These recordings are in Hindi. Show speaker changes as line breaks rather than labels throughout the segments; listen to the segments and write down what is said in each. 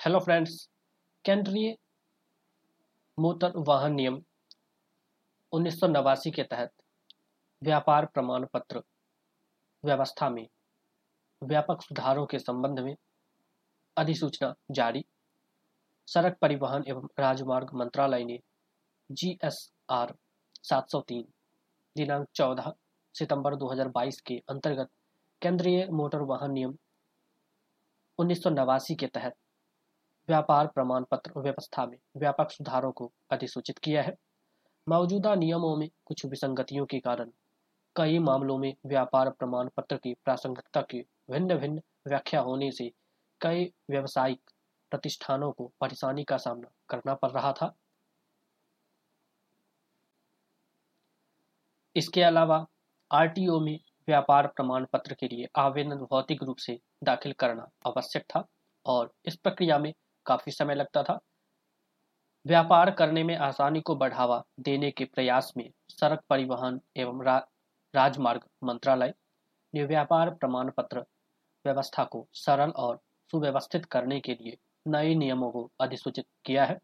हेलो फ्रेंड्स केंद्रीय मोटर वाहन नियम उन्नीस सौ नवासी के तहत व्यापार प्रमाण पत्र, व्यवस्था में व्यापक सुधारों के संबंध में अधिसूचना जारी। सड़क परिवहन एवं राजमार्ग मंत्रालय ने जी एस आर सात सौ तीन, दिनांक 14 सितंबर 2022 के अंतर्गत केंद्रीय मोटर वाहन नियम उन्नीस सौ नवासी के तहत व्यापार प्रमाण पत्र व्यवस्था में व्यापक सुधारों को अधिसूचित किया है। मौजूदा नियमों में कुछ विसंगतियों के कारण कई मामलों में व्यापार प्रमाण पत्र की प्रासंगिकता की भिन्न भिन्न व्याख्या होने से कई व्यवसायिक प्रतिष्ठानों को परेशानी का सामना करना पड़ रहा था। इसके अलावा आरटीओ में व्यापार प्रमाण पत्र के लिए आवेदन भौतिक रूप से दाखिल करना आवश्यक था और इस प्रक्रिया में काफ़ी समय लगता था। व्यापार करने में आसानी को बढ़ावा देने के प्रयास में सड़क परिवहन एवं रा, राजमार्ग मंत्रालय ने व्यापार प्रमाण पत्र व्यवस्था को सरल और सुव्यवस्थित करने के लिए नए नियमों को अधिसूचित किया है।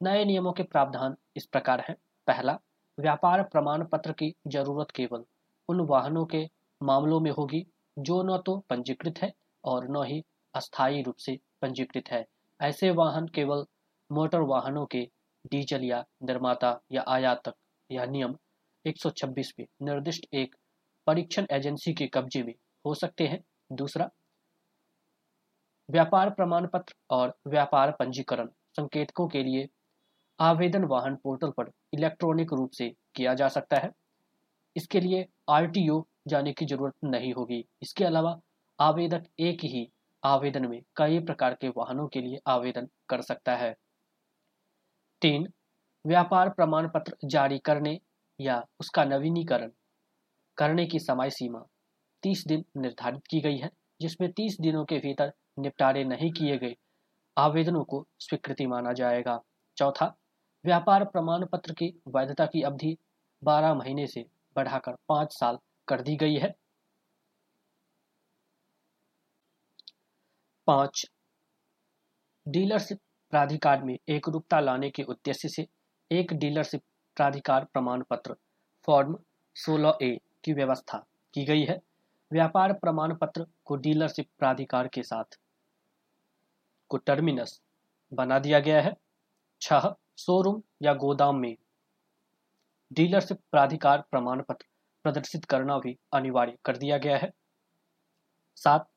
नए नियमों के प्रावधान इस प्रकार हैं। पहला व्यापार प्रमाण पत्र की ज़रूरत केवल उन वाहनों के मामलों में होगी जो न तो पंजीकृत है और न ही अस्थायी रूप से पंजीकृत है। ऐसे वाहन केवल मोटर वाहनों के डीजल या निर्माता या आयातक या नियम 126 में निर्दिष्ट एक परीक्षण एजेंसी के कब्जे में हो सकते हैं। दूसरा, व्यापार प्रमाण पत्र और व्यापार पंजीकरण संकेतकों के लिए आवेदन वाहन पोर्टल पर इलेक्ट्रॉनिक रूप से किया जा सकता है। इसके लिए आरटीओ जाने की ज़रूरत नहीं होगी। इसके अलावा आवेदक एक ही आवेदन में कई प्रकार के वाहनों के लिए आवेदन कर सकता है। तीन, व्यापार प्रमाण पत्र जारी करने या उसका नवीनीकरण करने की समय सीमा तीस दिन निर्धारित की गई है, जिसमें तीस दिनों के भीतर निपटारे नहीं किए गए आवेदनों को स्वीकृति माना जाएगा। चौथा, व्यापार प्रमाण पत्र की वैधता की अवधि 12 महीने से बढ़ाकर पाँच साल कर दी गई है। पाँच। डीलरशिप प्राधिकार में एक रूपता लाने के उद्देश्य से एक डीलरशिप प्राधिकार प्रमाण पत्र फॉर्म 16 ए की व्यवस्था की गई है। व्यापार प्रमाण पत्र को डीलरशिप प्राधिकार के साथ को टर्मिनस बना दिया गया है। छह, शोरूम या गोदाम में डीलरशिप प्राधिकार प्रमाण पत्र प्रदर्शित करना भी अनिवार्य कर दिया गया है। सात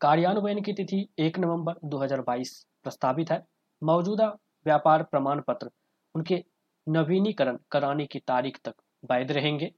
कार्यान्वयन की तिथि 1 नवंबर 2022 प्रस्तावित है। मौजूदा व्यापार प्रमाण पत्र उनके नवीनीकरण कराने की तारीख तक वैध रहेंगे।